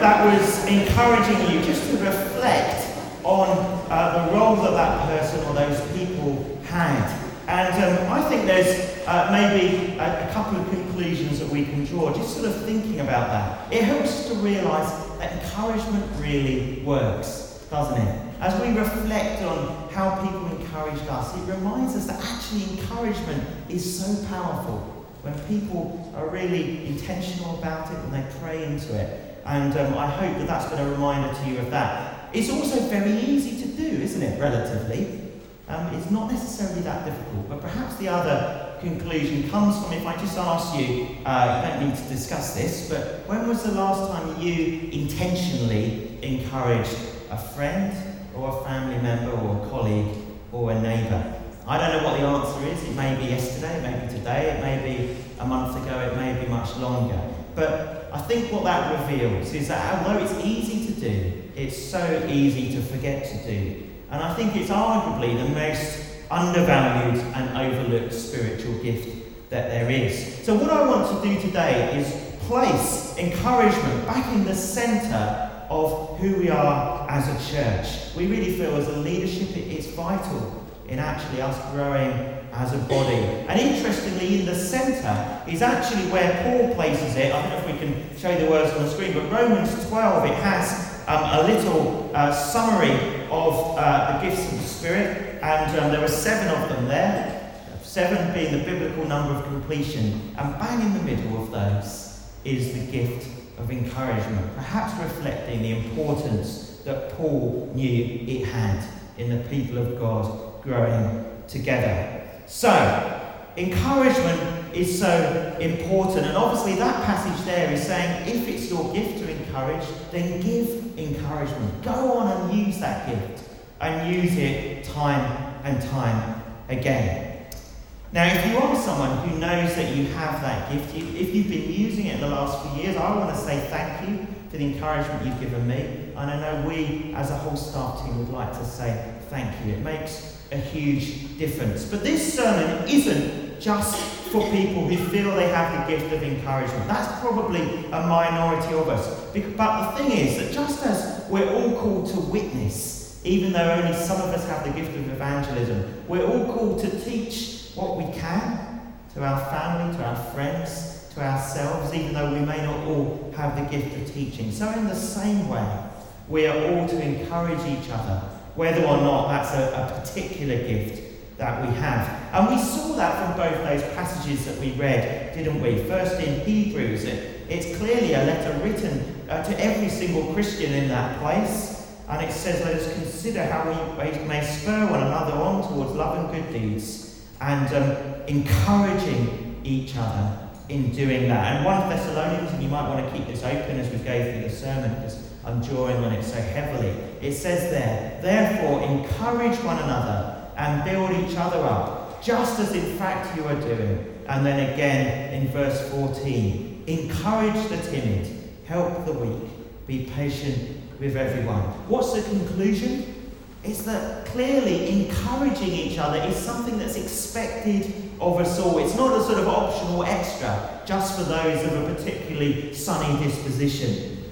that was encouraging you just to reflect on uh, the role that that person or those people had. And um, I think there's uh, maybe a, a, couple of conclusions that we can draw, just sort of thinking about that. It helps us to realise that encouragement really works, doesn't it? As we reflect on how people encouraged us, it reminds us that actually encouragement is so powerful when people are really intentional about it and they pray into it. And um, I hope that that's been a reminder to you of that. It's also very easy to do, isn't it, relatively? Um, it's not necessarily that difficult, but perhaps the other conclusion comes from if I just ask you, uh, you don't need to discuss this, but when was the last time you intentionally encouraged a friend or a family member or a colleague or a neighbour? I don't know what the answer is. It may be yesterday, it may be today, it may be a month ago, it may be much longer. But I think what that reveals is that although it's easy to do, it's so easy to forget to do. And I think it's arguably the most undervalued and overlooked spiritual gift that there is. So, what I want to do today is place encouragement back in the centre of who we are as a church. We really feel as a leadership it's vital in actually us growing as a body. And interestingly, in the centre is actually where Paul places it. I don't know if we can show you the words on the screen, but Romans 12, it has um, a little uh, summary of uh, the gifts of the Spirit, and um, there are seven of them there. Seven being the biblical number of completion, and bang in the middle of those is the gift of encouragement, perhaps reflecting the importance that Paul knew it had in the people of God growing together. So, encouragement is so important, and obviously, that passage there is saying if it's your gift to encourage, then give encouragement. Go on and use that gift and use it time and time again. Now, if you are someone who knows that you have that gift, if you've been using it in the last few years, I want to say thank you for the encouragement you've given me. And I know we, as a whole staff team, would like to say thank you. It makes a huge difference. But this sermon isn't just for people who feel they have the gift of encouragement. That's probably a minority of us. But the thing is that just as we're all called to witness, even though only some of us have the gift of evangelism, we're all called to teach what we can to our family, to our friends, to ourselves, even though we may not all have the gift of teaching. So, in the same way, we are all to encourage each other, whether or not that's a, a particular gift that we have. And we saw that from both those passages that we read, didn't we? First in Hebrews, it, it's clearly a letter written uh, to every single Christian in that place. And it says, Let us consider how we may spur one another on towards love and good deeds and um, encouraging each other in doing that. And 1 Thessalonians, and you might want to keep this open as we go through the sermon because I'm drawing on it so heavily. It says there, Therefore, encourage one another and build each other up, just as in fact you are doing. And then again in verse 14, encourage the timid, help the weak, be patient with everyone. What's the conclusion? It's that clearly encouraging each other is something that's expected of us all. It's not a sort of optional extra just for those of a particularly sunny disposition.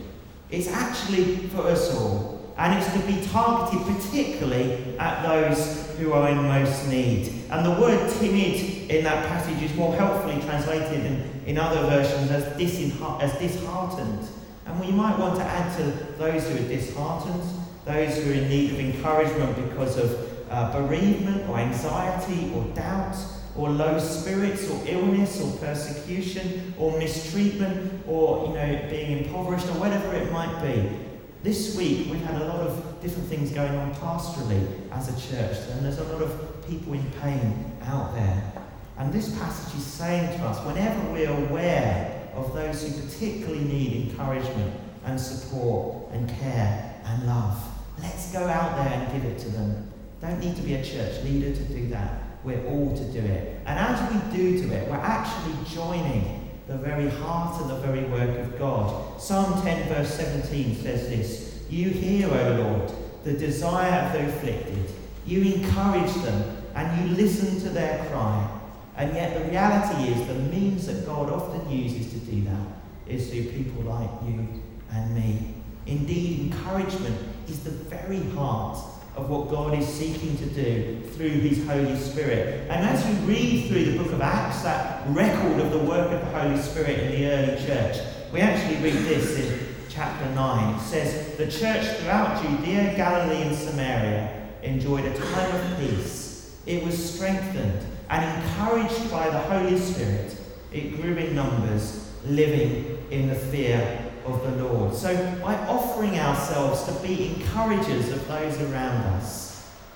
It's actually for us all and it's to be targeted particularly at those who are in most need. And the word timid in that passage is more helpfully translated in, in other versions as, disenheart- as disheartened. And we might want to add to those who are disheartened, those who are in need of encouragement because of uh, bereavement or anxiety or doubt or low spirits or illness or persecution or mistreatment or you know being impoverished or whatever it might be this week, we've had a lot of different things going on pastorally as a church, and there's a lot of people in pain out there. And this passage is saying to us whenever we're aware of those who particularly need encouragement and support and care and love, let's go out there and give it to them. Don't need to be a church leader to do that. We're all to do it. And as we do do it, we're actually joining the very heart and the very work of God. Psalm 10, verse 17 says this You hear, O Lord, the desire of the afflicted. You encourage them and you listen to their cry. And yet, the reality is, the means that God often uses to do that is through people like you and me. Indeed, encouragement is the very heart of what God is seeking to do through His Holy Spirit. And as you read through the book of Acts, that record of the work of the Holy Spirit in the early church, we actually read this in chapter 9. It says, The church throughout Judea, Galilee, and Samaria enjoyed a time of peace. It was strengthened and encouraged by the Holy Spirit. It grew in numbers, living in the fear of the Lord. So, by offering ourselves to be encouragers of those around us,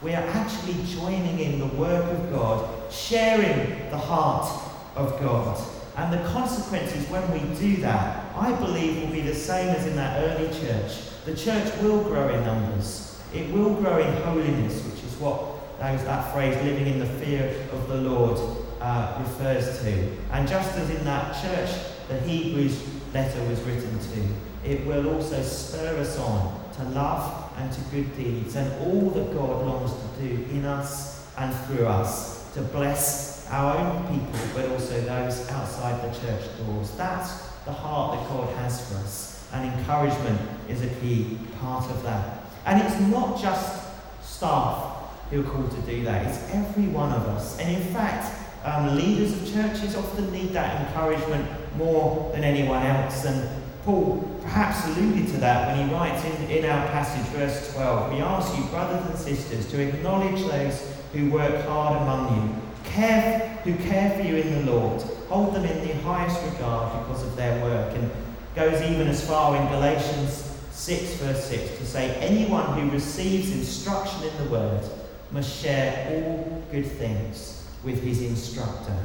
we are actually joining in the work of God, sharing the heart of God. And the consequences when we do that, I believe, will be the same as in that early church. The church will grow in numbers, it will grow in holiness, which is what those, that phrase, living in the fear of the Lord, uh, refers to. And just as in that church, the Hebrews letter was written to, it will also spur us on to love and to good deeds and all that God longs to do in us and through us to bless our own people, but also those outside the church doors. That's the heart that God has for us, and encouragement is a key part of that. And it's not just staff who are called to do that, it's every one of us. And in fact, um, leaders of churches often need that encouragement more than anyone else. And Paul perhaps alluded to that when he writes in, in our passage, verse 12. We ask you, brothers and sisters, to acknowledge those who work hard among you, care, who care for you in the Lord, hold them in the highest regard because of their work. And goes even as far in Galatians 6, verse 6, to say, Anyone who receives instruction in the word must share all good things with his instructor.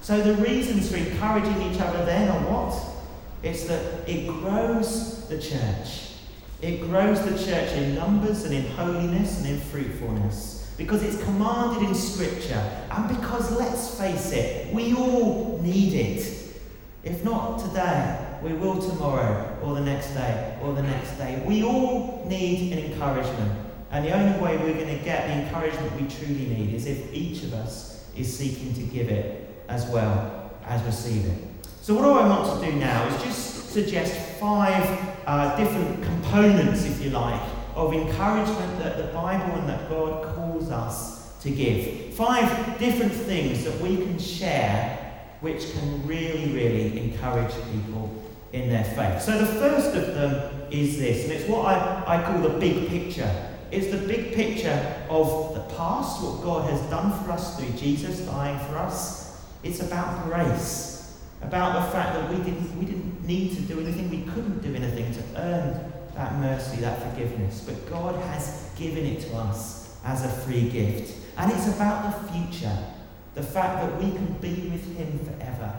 So the reasons for encouraging each other then are what? It's that it grows the church. It grows the church in numbers and in holiness and in fruitfulness. Because it's commanded in Scripture. And because, let's face it, we all need it. If not today, we will tomorrow, or the next day, or the next day. We all need an encouragement. And the only way we're going to get the encouragement we truly need is if each of us is seeking to give it as well as receive it. So, what I want to do now is just suggest five uh, different components, if you like, of encouragement that the Bible and that God calls us to give. Five different things that we can share which can really, really encourage people in their faith. So, the first of them is this, and it's what I, I call the big picture. It's the big picture of the past, what God has done for us through Jesus dying for us it's about grace, about the fact that we didn't, we didn't need to do anything, we couldn't do anything to earn that mercy, that forgiveness. But God has given it to us as a free gift. And it's about the future, the fact that we can be with Him forever.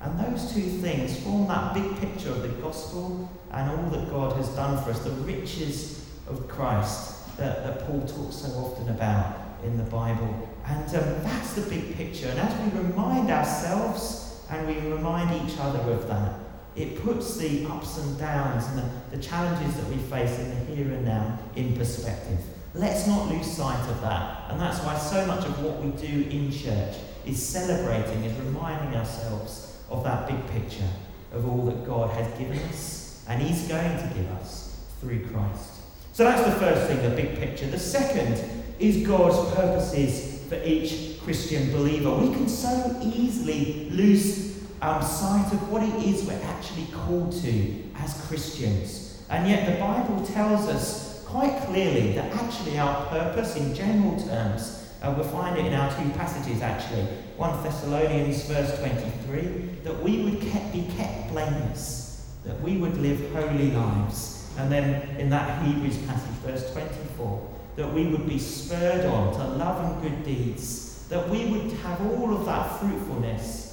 And those two things form that big picture of the gospel and all that God has done for us, the riches of Christ that, that Paul talks so often about in the Bible. And um, that's the big picture. And as we remind ourselves and we remind each other of that, it puts the ups and downs and the, the challenges that we face in the here and now in perspective. Let's not lose sight of that. And that's why so much of what we do in church is celebrating, is reminding ourselves of that big picture of all that God has given us and He's going to give us through Christ. So that's the first thing, the big picture. The second is God's purposes for each Christian believer. We can so easily lose um, sight of what it is we're actually called to as Christians. And yet the Bible tells us quite clearly that actually our purpose, in general terms, uh, we'll find it in our two passages actually. 1 Thessalonians, verse 23, that we would kept, be kept blameless, that we would live holy lives. And then in that Hebrews passage, verse 24, that we would be spurred on to love and good deeds, that we would have all of that fruitfulness,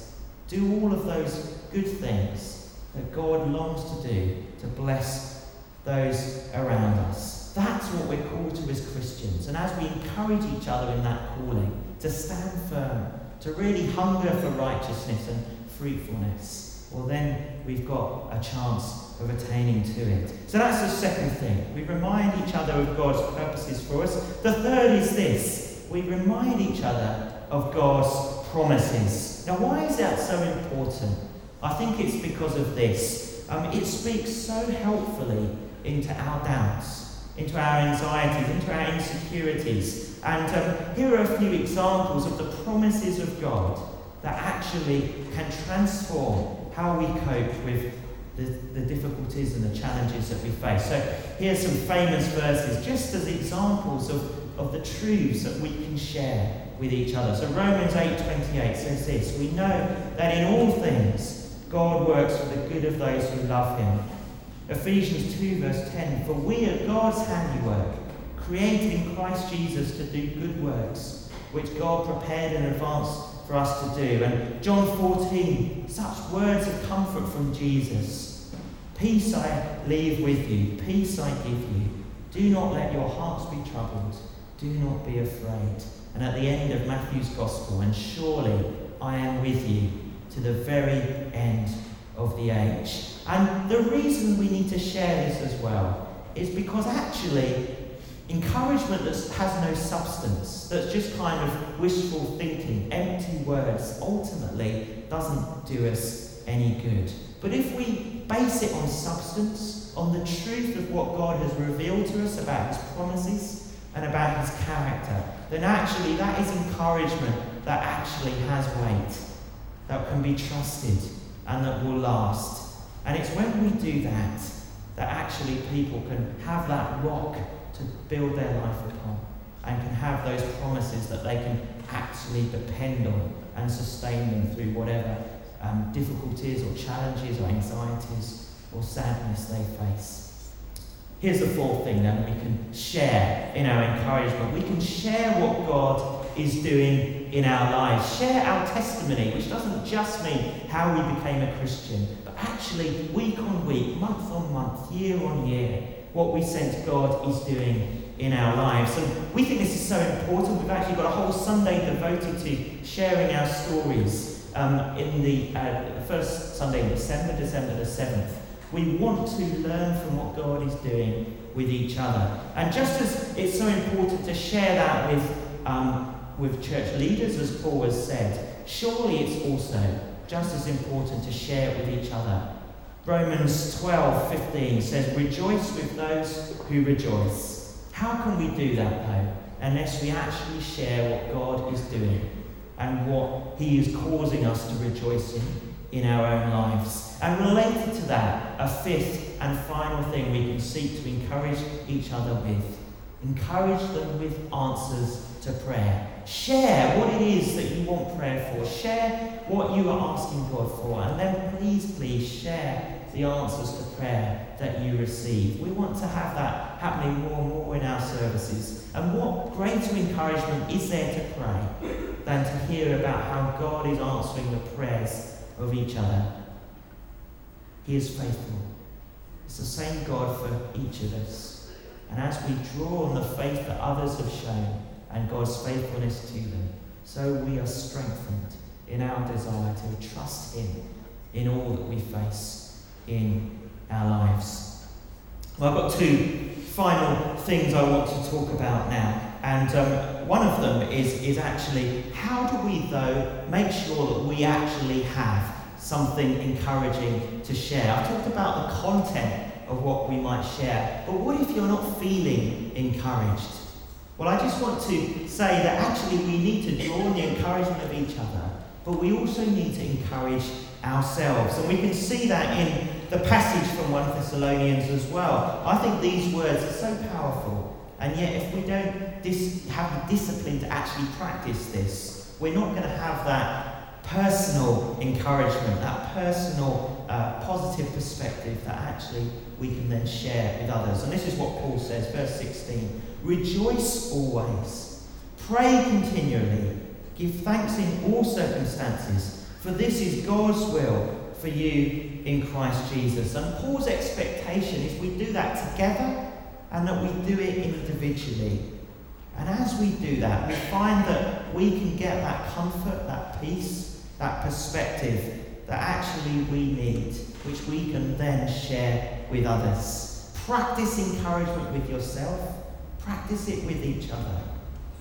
do all of those good things that God longs to do to bless those around us. That's what we're called to as Christians. And as we encourage each other in that calling, to stand firm, to really hunger for righteousness and fruitfulness, well, then we've got a chance of attaining to it. So that's the second thing. We remind each other of God's purposes for us. The third is this we remind each other of God's promises. Now, why is that so important? I think it's because of this. Um, it speaks so helpfully into our doubts, into our anxieties, into our insecurities. And um, here are a few examples of the promises of God that actually can transform how we cope with the, the difficulties and the challenges that we face. So here's some famous verses just as examples of, of the truths that we can share with each other. So Romans 8:28 says this, we know that in all things God works for the good of those who love him. Ephesians 2 verse 10, for we are God's handiwork, created in Christ Jesus to do good works, which God prepared in advance for us to do. And John 14, such words of comfort from Jesus. Peace I leave with you, peace I give you. Do not let your hearts be troubled, do not be afraid. And at the end of Matthew's Gospel, and surely I am with you to the very end of the age. And the reason we need to share this as well is because actually, encouragement that has no substance, that's just kind of wishful thinking, empty words, ultimately doesn't do us any good. But if we base it on substance, on the truth of what God has revealed to us about His promises and about His character, then actually that is encouragement that actually has weight, that can be trusted, and that will last. And it's when we do that that actually people can have that rock to build their life upon and can have those promises that they can actually depend on and sustain them through whatever um, difficulties or challenges or anxieties or sadness they face. Here's the fourth thing then we can share in our encouragement. We can share what God is doing in our lives. Share our testimony, which doesn't just mean how we became a Christian, but actually week on week, month on month, year on year, what we sense God is doing in our lives. And we think this is so important. We've actually got a whole Sunday devoted to sharing our stories um, in the uh, first Sunday December, December the 7th. We want to learn from what God is doing with each other. And just as it's so important to share that with um, with church leaders, as Paul has said, surely it's also just as important to share it with each other. Romans 12 15 says, Rejoice with those who rejoice. How can we do that though, unless we actually share what God is doing and what He is causing us to rejoice in in our own lives? And related to that, a fifth and final thing we can seek to encourage each other with encourage them with answers to prayer. Share what it is that you want prayer for. Share what you are asking God for. And then please, please share the answers to prayer that you receive. We want to have that happening more and more in our services. And what greater encouragement is there to pray than to hear about how God is answering the prayers of each other? He is faithful. It's the same God for each of us. And as we draw on the faith that others have shown, and God's faithfulness to them. So we are strengthened in our desire to trust Him in all that we face in our lives. Well, I've got two final things I want to talk about now. And um, one of them is, is actually how do we, though, make sure that we actually have something encouraging to share? I've talked about the content of what we might share, but what if you're not feeling encouraged? Well, I just want to say that actually we need to draw on the encouragement of each other, but we also need to encourage ourselves. And we can see that in the passage from 1 Thessalonians as well. I think these words are so powerful, and yet if we don't dis- have the discipline to actually practice this, we're not going to have that personal encouragement, that personal uh, positive perspective that actually we can then share with others. And this is what Paul says, verse 16 Rejoice always, pray continually, give thanks in all circumstances, for this is God's will for you in Christ Jesus. And Paul's expectation is we do that together and that we do it individually. And as we do that, we find that we can get that comfort, that peace, that perspective that actually we need, which we can then share with others. Practice encouragement with yourself, practice it with each other,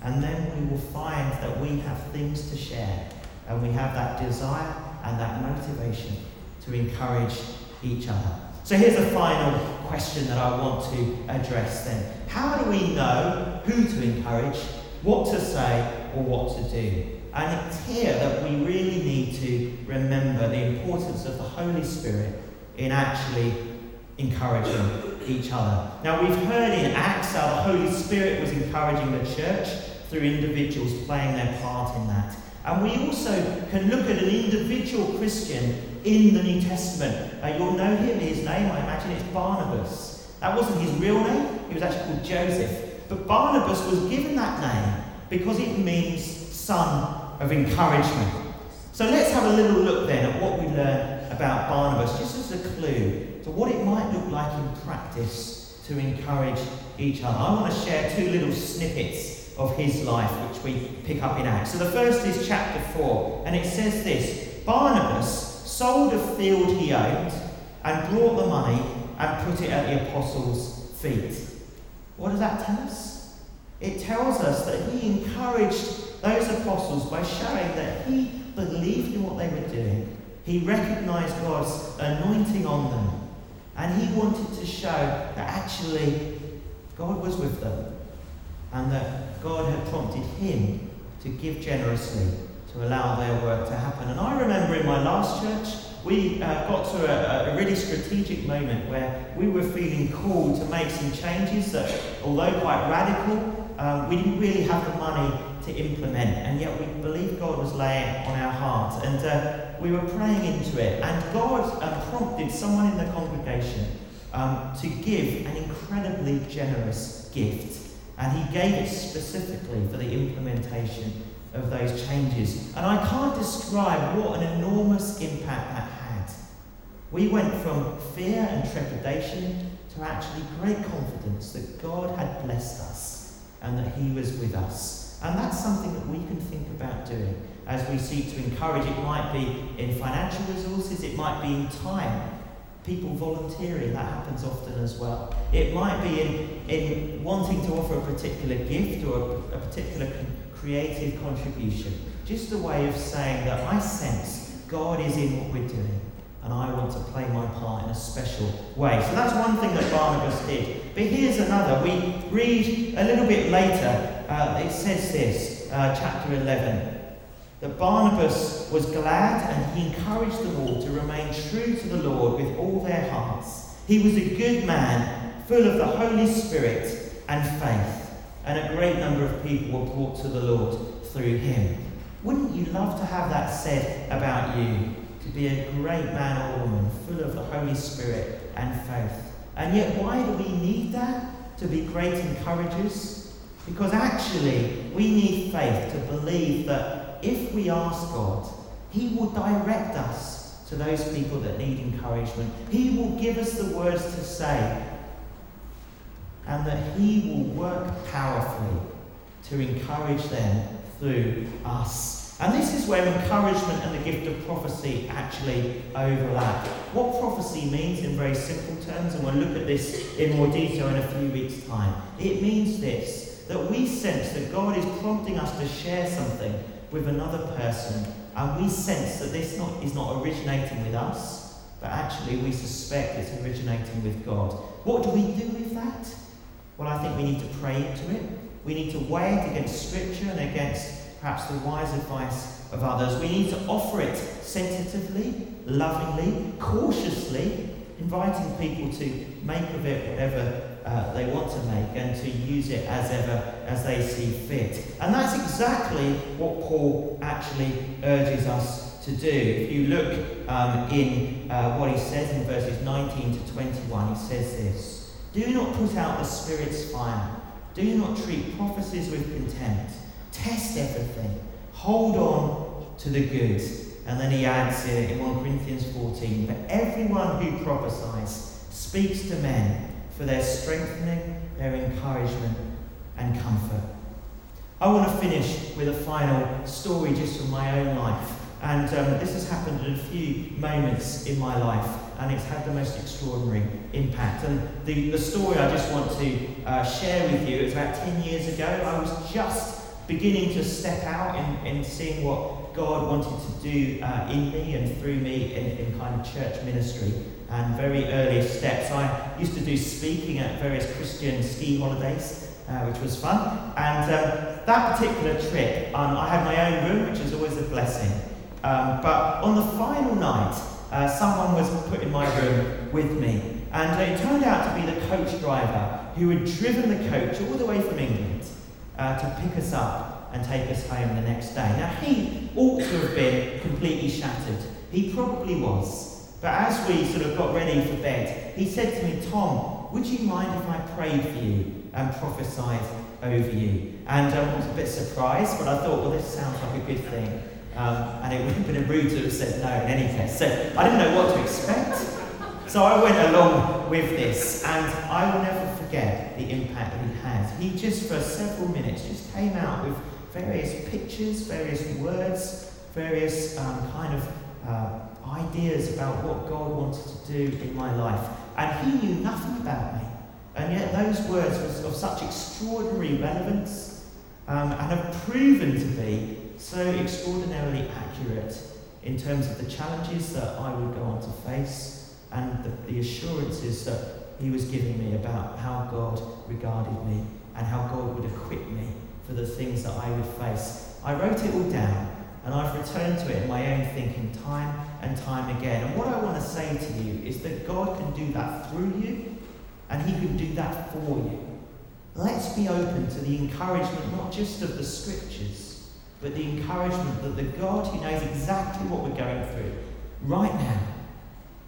and then we will find that we have things to share, and we have that desire and that motivation to encourage each other. So here's a final question that I want to address then. How do we know who to encourage, what to say, or what to do? And it's here that we really need to remember the importance of the Holy Spirit in actually encouraging each other. Now, we've heard in Acts how the Holy Spirit was encouraging the church through individuals playing their part in that. And we also can look at an individual Christian in the New Testament. You'll know him, his name, I imagine it's Barnabas. That wasn't his real name, he was actually called Joseph. But Barnabas was given that name because it means son of encouragement. So let's have a little look then at what we learn about Barnabas, just as a clue to what it might look like in practice to encourage each other. I want to share two little snippets of his life, which we pick up in Acts. So the first is chapter 4, and it says this Barnabas sold a field he owned and brought the money and put it at the apostles' feet. What does that tell us? It tells us that he encouraged those apostles by showing that he believed in what they were doing. He recognized God's anointing on them. And he wanted to show that actually God was with them and that God had prompted him to give generously to allow their work to happen. And I remember in my last church, we uh, got to a, a, really strategic moment where we were feeling called to make some changes that, although quite radical, um, we didn't really have the money to implement, and yet we believed God was laying on our hearts. And uh, we were praying into it, and God um, prompted someone in the congregation um, to give an incredibly generous gift. And he gave it specifically for the implementation of those changes. And I can't describe what an enormous impact that had. We went from fear and trepidation to actually great confidence that God had blessed us and that He was with us. And that's something that we can think about doing as we seek to encourage. It might be in financial resources, it might be in time. People volunteering, that happens often as well. It might be in, in wanting to offer a particular gift or a, a particular creative contribution. Just a way of saying that I sense God is in what we're doing and I want to play my part in a special way. So that's one thing that Barnabas did. But here's another. We read a little bit later, uh, it says this, uh, chapter 11 that Barnabas was glad and he encouraged them all to remain true to the Lord with all their hearts. He was a good man, full of the Holy Spirit and faith, and a great number of people were brought to the Lord through him. Wouldn't you love to have that said about you? To be a great man or woman, full of the Holy Spirit and faith. And yet, why do we need that? To be great encouragers? Because actually, we need faith to believe that if we ask God, He will direct us to those people that need encouragement. He will give us the words to say, and that He will work powerfully to encourage them through us. And this is where encouragement and the gift of prophecy actually overlap. What prophecy means in very simple terms, and we'll look at this in more detail in a few weeks' time. It means this that we sense that God is prompting us to share something with another person and we sense that this not, is not originating with us, but actually we suspect it's originating with God. What do we do with that? Well, I think we need to pray into it. We need to weigh it against Scripture and against perhaps the wise advice of others. We need to offer it sensitively, lovingly, cautiously, inviting people to make of it whatever uh, they want to make and to use it as ever as they see fit. And that's exactly what Paul actually urges us to do. If you look um, in uh, what he says in verses 19 to 21, he says this Do not put out the Spirit's fire, do not treat prophecies with contempt, test everything, hold on to the good. And then he adds here in 1 Corinthians 14, But everyone who prophesies speaks to men for their strengthening, their encouragement, and comfort. I want to finish with a final story just from my own life. And um, this has happened in a few moments in my life, and it's had the most extraordinary impact. And the, the story I just want to uh, share with you is about 10 years ago. I was just beginning to step out in, in seeing what God wanted to do uh, in me and through me in, in kind of church ministry. And very early steps. I used to do speaking at various Christian ski holidays, uh, which was fun. And um, that particular trip, um, I had my own room, which is always a blessing. Um, but on the final night, uh, someone was put in my room with me. And it turned out to be the coach driver who had driven the coach all the way from England uh, to pick us up and take us home the next day. Now, he ought to have been completely shattered. He probably was. But as we sort of got ready for bed, he said to me, Tom, would you mind if I prayed for you and prophesied over you? And um, I was a bit surprised, but I thought, well, this sounds like a good thing. Um, and it would have been rude to have said no in any case. So I didn't know what to expect. So I went along with this, and I will never forget the impact that he had. He just, for several minutes, just came out with various pictures, various words, various um, kind of uh, ideas about what God wanted to do in my life. And he knew nothing about me. And yet those words were of such extraordinary relevance um, and have proven to be so extraordinarily accurate in terms of the challenges that I would go on to face and the, the assurances that he was giving me about how God regarded me and how God would equip me for the things that I would face. I wrote it all down and I've returned to it in my own thinking time and time again. And what I want to say to you is that God can do that through you and He can do that for you. Let's be open to the encouragement not just of the scriptures, but the encouragement that the God who knows exactly what we're going through right now,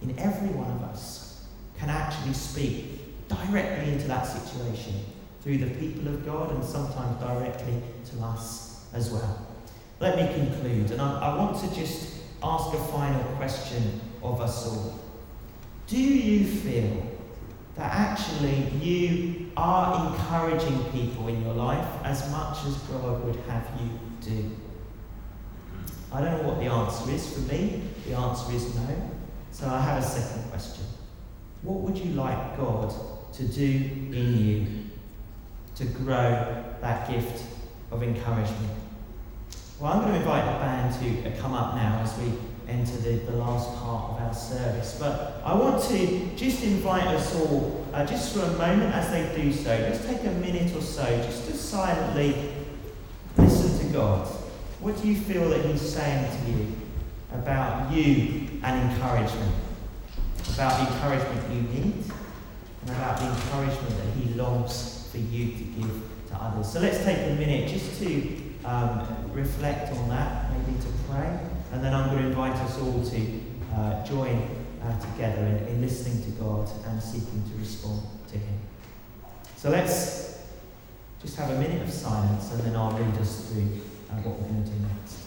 in every one of us, can actually speak directly into that situation through the people of God and sometimes directly to us as well. Let me conclude, and I, I want to just ask a final question of us all. Do you feel that actually you are encouraging people in your life as much as God would have you do? I don't know what the answer is for me. The answer is no. So I have a second question. What would you like God to do in you to grow that gift of encouragement? Well, I'm going to invite the band to come up now as we enter the, the last part of our service. But I want to just invite us all, uh, just for a moment as they do so, just take a minute or so just to silently listen to God. What do you feel that He's saying to you about you and encouragement? About the encouragement you need and about the encouragement that He longs for you to give to others. So let's take a minute just to um, reflect on that, maybe to pray. And then I'm going to invite us all to uh, join uh, together in, in listening to God and seeking to respond to Him. So let's just have a minute of silence and then I'll lead us through uh, what we're going to do next.